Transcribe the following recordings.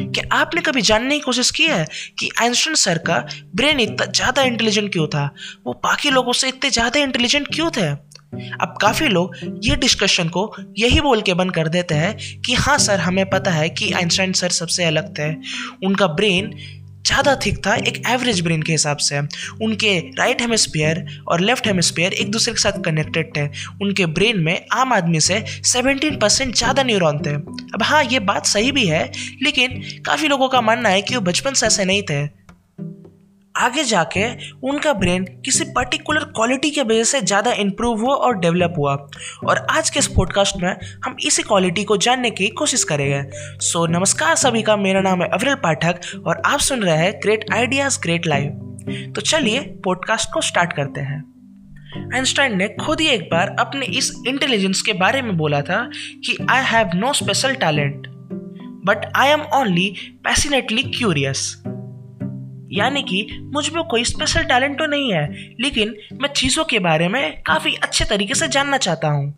क्या आपने कभी जानने की कोशिश की है कि आइंस्टाइन सर का ब्रेन इतना ज़्यादा इंटेलिजेंट क्यों था? वो बाकी लोगों से इतने ज़्यादा इंटेलिजेंट क्यों थे? अब काफ़ी लोग ये डिस्कशन को यही बोल के बंद कर देते हैं कि हाँ सर, हमें पता है कि आइंस्टाइन सर सबसे अलग थे। उनका ब्रेन ज़्यादा थिक था, एक एवरेज ब्रेन के हिसाब से। उनके राइट हेमिस्फीयर और लेफ़्ट हेमिस्फीयर एक दूसरे के साथ कनेक्टेड थे। उनके ब्रेन में आम आदमी से 17 परसेंट ज़्यादा न्यूरॉन थे। अब हाँ ये बात सही भी है, लेकिन काफ़ी लोगों का मानना है कि वो बचपन से ऐसे नहीं थे। आगे जाके उनका ब्रेन किसी पर्टिकुलर क्वालिटी की वजह से ज़्यादा इम्प्रूव हुआ और डेवलप हुआ। और आज के इस पॉडकास्ट में हम इसी क्वालिटी को जानने की कोशिश करेंगे। सो so, नमस्कार सभी का मेरा नाम है अविरल पाठक और आप सुन रहे हैं ग्रेट आइडियाज़ ग्रेट लाइव तो चलिए पॉडकास्ट को स्टार्ट करते हैं। आइंस्टाइन ने खुद ही एक बार अपने इस इंटेलिजेंस के बारे में बोला था कि I have no special talent but I am only passionately curious यानी कि मुझमें कोई स्पेशल टैलेंट तो नहीं है, लेकिन मैं चीज़ों के बारे में काफ़ी अच्छे तरीके से जानना चाहता हूँ।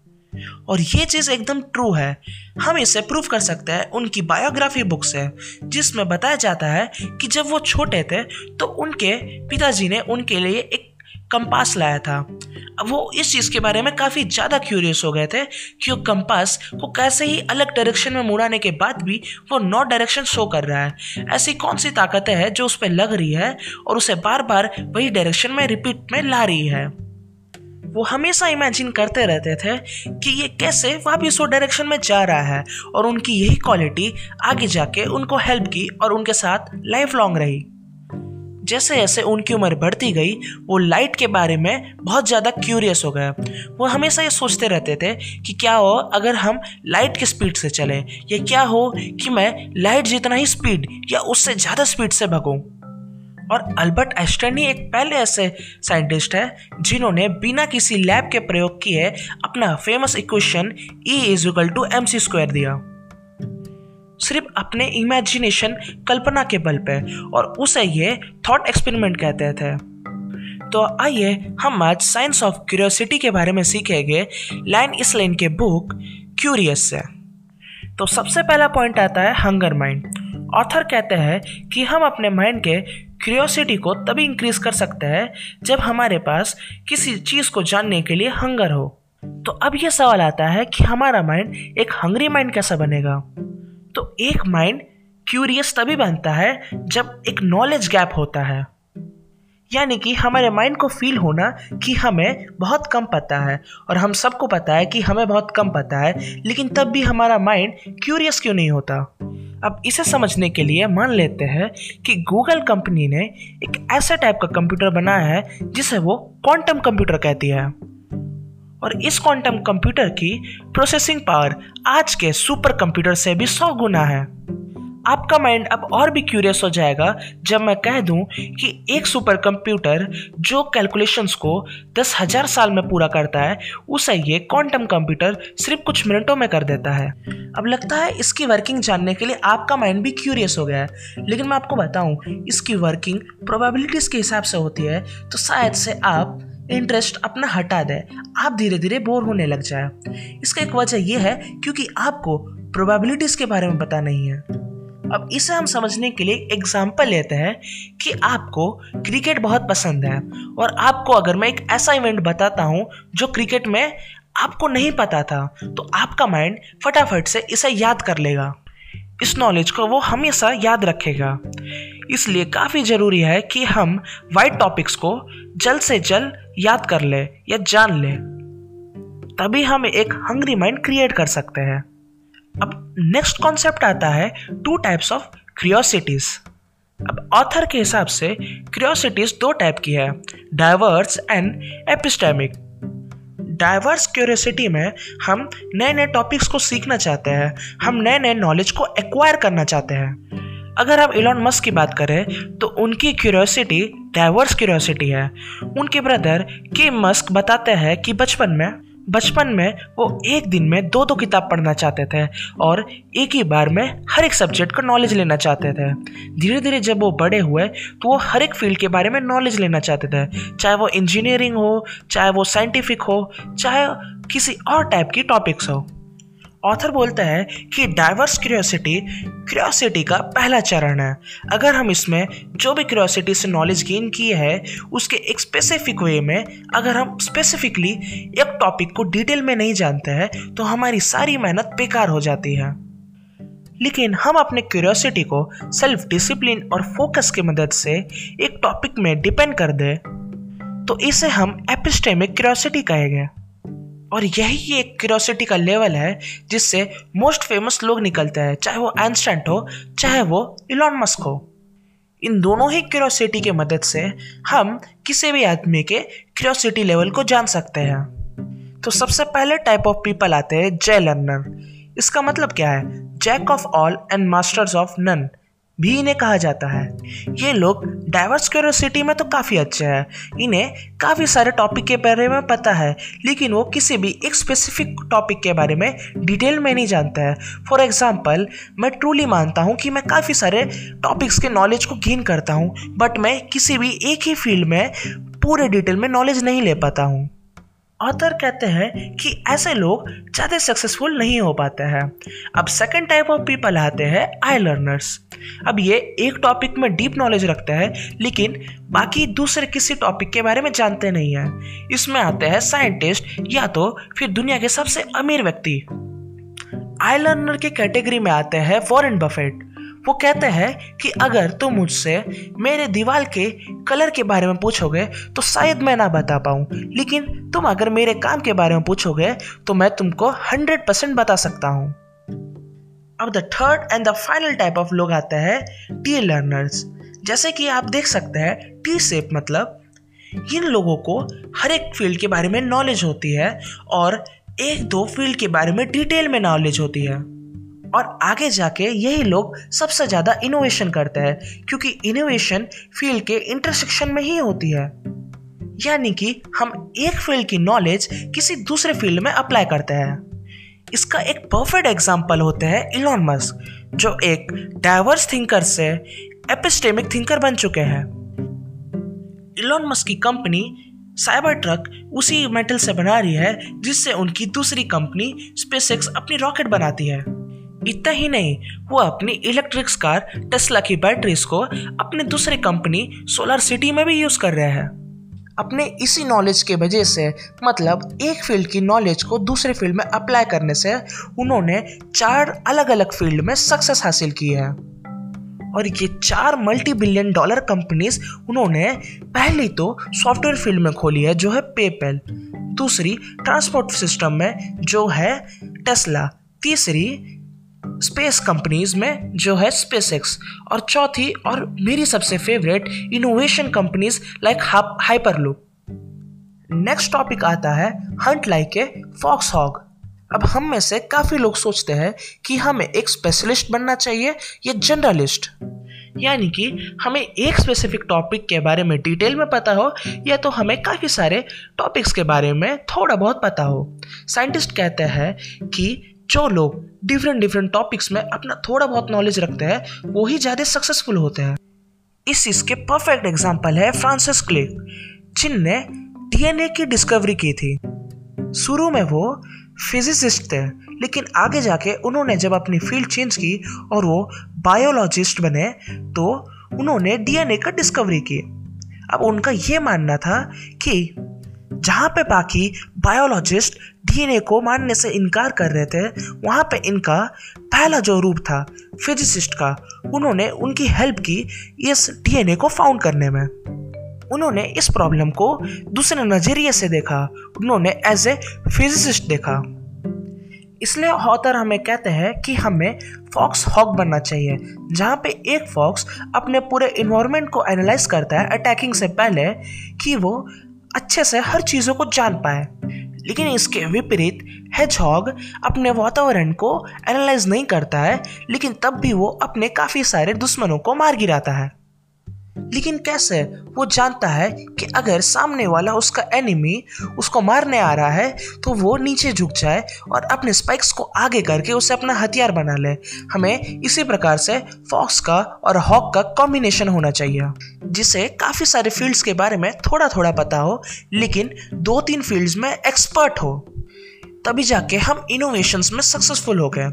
और ये चीज़ एकदम ट्रू है। हम इसे प्रूव कर सकते हैं, उनकी बायोग्राफी बुक से जिसमें बताया जाता है कि जब वो छोटे थे तो उनके पिताजी ने उनके लिए एक कंपास लाया था। अब वो इस चीज़ के बारे में काफ़ी ज़्यादा क्यूरियस हो गए थे कि वो कंपास को कैसे ही अलग डायरेक्शन में मुड़ाने के बाद भी वो नॉर्थ डायरेक्शन शो कर रहा है। ऐसी कौन सी ताकतें हैं जो उस पर लग रही है और उसे बार बार वही डायरेक्शन में रिपीट में ला रही है? वो हमेशा इमेजिन करते रहते थे कि ये कैसे वापिस वो डायरेक्शन में जा रहा है और उनकी यही क्वालिटी आगे जाके उनको हेल्प की और उनके साथ लाइफ लॉन्ग रही। जैसे जैसे उनकी उम्र बढ़ती गई, वो लाइट के बारे में बहुत ज़्यादा क्यूरियस हो गया वो हमेशा ये सोचते रहते थे कि क्या हो, अगर हम लाइट की स्पीड से चलें, या क्या हो कि मैं लाइट जितना ही स्पीड या उससे ज़्यादा स्पीड से भगूँ। और अल्बर्ट आइंस्टाइन ही एक पहले ऐसे साइंटिस्ट है, जिन्होंने बिना किसी लैब के प्रयोग किए अपना famous equation E is equal to M C square दिया। सिर्फ़ अपने इमेजिनेशन कल्पना के बल पे, और उसे ये थॉट एक्सपेरिमेंट कहते थे। तो आइए हम आज साइंस ऑफ़ क्यूरियोसिटी के बारे में सीखेंगे लाइन इस लाइन के बुक क्यूरियस से। तो सबसे पहला पॉइंट आता है हंगर माइंड ऑथर कहते हैं कि हम अपने माइंड के क्यूरियोसिटी को तभी इंक्रीज कर सकते हैं जब हमारे पास किसी चीज़ को जानने के लिए हंगर हो। तो अब यह सवाल आता है कि हमारा माइंड एक हंगरी माइंड कैसा बनेगा? तो एक माइंड क्यूरियस तभी बनता है जब एक नॉलेज गैप होता है। यानी कि हमारे माइंड को फील होना कि हमें बहुत कम पता है और हम सबको पता है कि हमें बहुत कम पता है, लेकिन तब भी हमारा माइंड क्यूरियस क्यों नहीं होता? अब इसे समझने के लिए मान लेते हैं कि गूगल कंपनी ने एक ऐसा टाइप का कंप्यूटर बनाया है जिसे वो क्वांटम कंप्यूटर कहती है। और इस क्वांटम कंप्यूटर की प्रोसेसिंग पावर आज के सुपर कंप्यूटर से भी सौ गुना है। आपका माइंड अब और भी क्यूरियस हो जाएगा जब मैं कह दूँ कि एक सुपर कंप्यूटर जो कैलकुलेशंस को दस हज़ार साल में पूरा करता है, उसे ये क्वांटम कंप्यूटर सिर्फ़ कुछ मिनटों में कर देता है। अब लगता है इसकी वर्किंग जानने के लिए आपका माइंड भी क्यूरियस हो गया है, लेकिन मैं आपको बताऊँ, इसकी वर्किंग प्रोबेबिलिटीज के हिसाब से होती है तो शायद से आप इंटरेस्ट अपना हटा दे, आप धीरे धीरे बोर होने लग जाए। इसका एक वजह यह है क्योंकि आपको प्रोबेबिलिटीज के बारे में पता नहीं है। अब इसे हम समझने के लिए एग्ज़ाम्पल लेते हैं कि आपको क्रिकेट बहुत पसंद है और आपको अगर मैं एक ऐसा इवेंट बताता हूँ जो क्रिकेट में आपको नहीं पता था तो आपका माइंड फटाफट से इसे याद कर लेगा। इस नॉलेज को वो हमेशा याद रखेगा। इसलिए काफ़ी ज़रूरी है कि हम वाइट टॉपिक्स को जल्द से जल्द याद कर लें या जान लें। तभी हम एक हंग्री माइंड क्रिएट कर सकते हैं। अब नेक्स्ट कॉन्सेप्ट आता है टू टाइप्स ऑफ़ क्रियोसिटीज अब ऑथर के हिसाब से क्रियोसिटीज दो टाइप की है diverse and epistemic diverse curiosity में हम नए नए टॉपिक्स को सीखना चाहते हैं, हम नए नए नॉलेज को एक्वायर करना चाहते हैं। अगर आप इलॉन मस्क की बात करें तो उनकी क्यूरियोसिटी डाइवर्स क्यूरियोसिटी है। उनके ब्रदर के मस्क बताते हैं कि बचपन में बचपन में वो एक दिन में दो दो किताब पढ़ना चाहते थे और एक ही बार में हर एक सब्जेक्ट का नॉलेज लेना चाहते थे। धीरे धीरे जब वो बड़े हुए तो वो हर एक फ़ील्ड के बारे में नॉलेज लेना चाहते थे। चाहे वो इंजीनियरिंग हो, चाहे वो साइंटिफिक हो, चाहे किसी और टाइप की टॉपिक्स हो। ऑथर बोलता है कि डाइवर्स क्यूरियोसिटी क्यूरियोसिटी का पहला चरण है। अगर हम इसमें जो भी क्यूरियोसिटी से नॉलेज गेन की है, उसके एक स्पेसिफिक वे में अगर हम स्पेसिफिकली एक टॉपिक को डिटेल में नहीं जानते हैं तो हमारी सारी मेहनत बेकार हो जाती है। लेकिन हम अपने क्यूरियोसिटी को सेल्फ डिसिप्लिन और फोकस की मदद से एक टॉपिक में डिपेंड कर दे तो इसे हम एपिस्टेमिक क्यूरियोसिटी कहेंगे। और यही एक क्यूरोसिटी का लेवल है, जिससे मोस्ट फ़ेमस लोग निकलते हैं, चाहे वो एंस्टेंट हो, चाहे वो इलॉन मस्क हो। इन दोनों ही क्यूरोसिटी के मदद से हम किसी भी आदमी के क्यूरोसिटी लेवल को जान सकते हैं। तो सबसे पहले टाइप ऑफ़ पीपल आते हैं, जय लर्नर। इसका मतलब क्या है? Jack of all and masters of none भी इन्हें कहा जाता है। ये लोग डाइवर्स क्यूरोसिटी में तो काफ़ी अच्छे हैं। इन्हें काफ़ी सारे टॉपिक के बारे में पता है, लेकिन वो किसी भी एक स्पेसिफिक टॉपिक के बारे में डिटेल में नहीं जानते हैं। फॉर एग्ज़ाम्पल मैं ट्रूली मानता हूँ कि मैं काफ़ी सारे टॉपिक्स के नॉलेज को गेन करता हूँ बट मैं किसी भी एक ही फ़ील्ड में पूरे डिटेल में नॉलेज नहीं ले पाता हूँ। ऑथर कहते हैं कि ऐसे लोग ज़्यादा सक्सेसफुल नहीं हो पाते हैं। अब सेकंड टाइप ऑफ़ पीपल आते हैं आई लर्नर्स अब ये एक टॉपिक में डीप नॉलेज रखते हैं, लेकिन बाकी दूसरे किसी टॉपिक के बारे में जानते नहीं हैं। इसमें आते हैं साइंटिस्ट या तो फिर दुनिया के सबसे अमीर व्यक्ति। आई लर्नर के कैटेगरी में आते हैं वॉरेन बफेट वो कहते हैं कि अगर तुम मुझसे मेरे दीवार के कलर के बारे में पूछोगे तो शायद मैं ना बता पाऊँ। लेकिन तुम अगर मेरे काम के बारे में पूछोगे तो मैं तुमको हंड्रेड परसेंट बता सकता हूँ। अब the third and the final type of लोग आते हैं टी लर्नर्स जैसे कि आप देख सकते हैं टी सेप मतलब इन लोगों को हर एक फ़ील्ड के बारे में नॉलेज होती है, और एक दो फ़ील्ड के बारे में डिटेल में नॉलेज होती है। और आगे जाके यही लोग सबसे ज़्यादा इनोवेशन करते हैं, क्योंकि इनोवेशन फ़ील्ड के इंटरसेक्शन में ही होती है। यानी कि हम एक फ़ील्ड की नॉलेज किसी दूसरे फ़ील्ड में अप्लाई करते हैं। इसका एक परफेक्ट एग्ज़ाम्पल होते हैं इलॉन मस्क जो एक डाइवर्स थिंकर से एपिस्टेमिक थिंकर बन चुके हैं। इलॉन मस्क की कंपनी साइबर ट्रक उसी मेटल से बना रही है, जिससे उनकी दूसरी कंपनी स्पेसएक्स अपनी रॉकेट बनाती है। इतना ही नहीं। वो अपनी इलेक्ट्रिक कार टेस्ला की बैटरीज को अपने दूसरे कंपनी सोलर सिटी में भी यूज़ कर रहे हैं। अपने इसी नॉलेज के वजह से मतलब एक फ़ील्ड की नॉलेज को दूसरे फ़ील्ड में अप्लाई करने से उन्होंने चार अलग अलग फ़ील्ड में सक्सेस हासिल की है। और ये चार मल्टी बिलियन डॉलर कंपनीज़ उन्होंने पहली तो सॉफ्टवेयर फ़ील्ड में खोली है, जो है पेपल दूसरी ट्रांसपोर्ट सिस्टम में, जो है टेस्ला तीसरी स्पेस कंपनीज़ में, जो है स्पेस एक्स और चौथी और मेरी सबसे favourite innovation companies like hyperloop next topic आता है hunt like a fox hog अब हम में से काफ़ी लोग सोचते हैं कि हमें एक स्पेशलिस्ट बनना चाहिए या जनरलिस्ट यानी कि हमें एक स्पेसिफिक टॉपिक के बारे में डिटेल में पता हो, या तो हमें काफ़ी सारे टॉपिक्स के बारे में थोड़ा बहुत पता हो। साइंटिस्ट कहते हैं कि जो लोग डिफरेंट डिफरेंट टॉपिक्स में अपना थोड़ा बहुत नॉलेज रखते हैं वो ही ज़्यादा सक्सेसफुल होते हैं। इस चीज़ के परफेक्ट एग्ज़ाम्पल है फ्रांसिस क्लिक जिनने डीएनए की डिस्कवरी की थी। शुरू में वो फिजिसिस्ट थे, लेकिन आगे जाके उन्होंने जब अपनी फ़ील्ड चेंज की और वो बायोलॉजिस्ट बने तो उन्होंने डीएनए का डिस्कवरी की। अब उनका ये मानना था कि जहाँ पे बाकी बायोलॉजिस्ट डीएनए को मानने से इनकार कर रहे थे, वहाँ पे इनका पहला जो रूप था फिजिसिस्ट का, उन्होंने उनकी हेल्प की इस डीएनए को फाउंड करने में। उन्होंने इस प्रॉब्लम को दूसरे नज़रिए से देखा, उन्होंने एज ए फिजिसिस्ट देखा। इसलिए ऑथर हमें कहते हैं कि हमें फॉक्स हॉक बनना चाहिए, जहाँ पे एक फॉक्स अपने पूरे इन्वायरमेंट को एनालाइज करता है अटैकिंग से पहले कि वो अच्छे से हर चीज़ों को जान पाए। लेकिन इसके विपरीत हेजहॉग अपने वातावरण को एनालाइज नहीं करता है, लेकिन तब भी वो अपने काफ़ी सारे दुश्मनों को मार गिराता है। लेकिन कैसे? वो जानता है कि अगर सामने वाला उसका एनिमी उसको मारने आ रहा है तो वो नीचे झुक जाए और अपने स्पाइक्स को आगे करके उसे अपना हथियार बना ले। हमें इसी प्रकार से फॉक्स का और हॉक का कॉम्बिनेशन होना चाहिए, जिसे काफ़ी सारे फील्ड्स के बारे में थोड़ा थोड़ा पता हो, लेकिन दो तीन फील्ड्स में एक्सपर्ट हो। तभी जाके हम इनोवेशंस में सक्सेसफुल हो गए।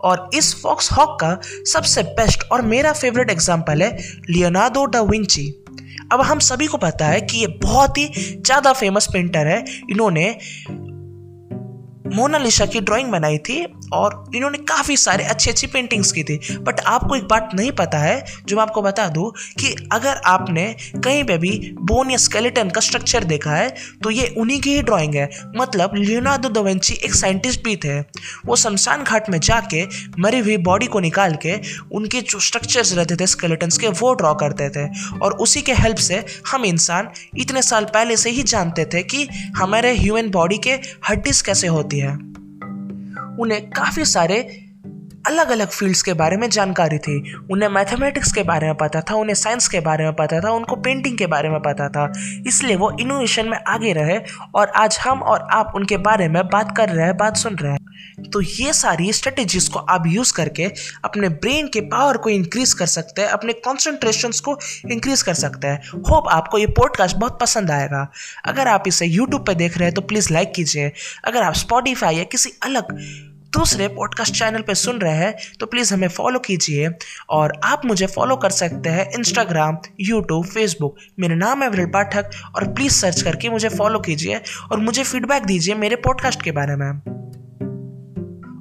और इस फॉक्स हॉक का सबसे बेस्ट और मेरा फेवरेट एग्ज़ाम्पल है लियोनार्डो डा विंची अब हम सभी को पता है कि ये बहुत ही ज़्यादा फ़ेमस पेंटर है। इन्होंने मोनालिसा की ड्राइंग बनाई थी और इन्होंने काफ़ी सारे अच्छी अच्छी पेंटिंग्स की थी। बट आपको एक बात नहीं पता है, जो मैं आपको बता दूँ, कि अगर आपने कहीं पे भी बोन या स्केलेटन का स्ट्रक्चर देखा है तो ये उन्हीं की ही ड्राइंग है। मतलब लियोनार्डो दोवेंची एक साइंटिस्ट भी थे। वो शमशान घाट में जाके मरी हुई बॉडी को निकाल के उनके जो स्ट्रक्चर्स रहते थे स्केलेटन्स के, वो ड्रॉ करते थे। और उसी के हेल्प से हम इंसान इतने साल पहले से ही जानते थे कि हमारे ह्यूमन बॉडी के हड्डीज कैसे होती है। उन्हें काफ़ी सारे अलग अलग फील्ड्स के बारे में जानकारी थी। उन्हें मैथमेटिक्स के बारे में पता था, उन्हें साइंस के बारे में पता था, उनको पेंटिंग के बारे में पता था। इसलिए वो इनोवेशन में आगे रहे और आज हम और आप उनके बारे में बात कर रहे हैं, बात सुन रहे हैं। तो ये सारी स्ट्रेटेजीज को आप यूज़ करके अपने ब्रेन के पावर को इंक्रीज कर सकते हैं, अपने कॉन्सेंट्रेशन को इंक्रीज कर सकते हैं। होप आपको ये पॉडकास्ट बहुत पसंद आएगा। अगर आप इसे यूट्यूब पर देख रहे हैं तो प्लीज़ लाइक कीजिए। अगर आप स्पॉटीफाई या किसी अलग दूसरे पॉडकास्ट चैनल पे सुन रहे हैं तो प्लीज़ हमें फॉलो कीजिए। और आप मुझे फॉलो कर सकते हैं इंस्टाग्राम यूट्यूब फेसबुक मेरा नाम है विरल पाठक और प्लीज़ सर्च करके मुझे फॉलो कीजिए और मुझे फीडबैक दीजिए मेरे पॉडकास्ट के बारे में।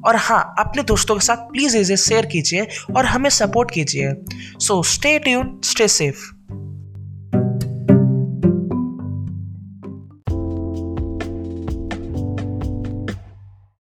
और हाँ अपने दोस्तों के साथ प्लीज़ इसे शेयर कीजिए और हमें सपोर्ट कीजिए। So stay tune stay safe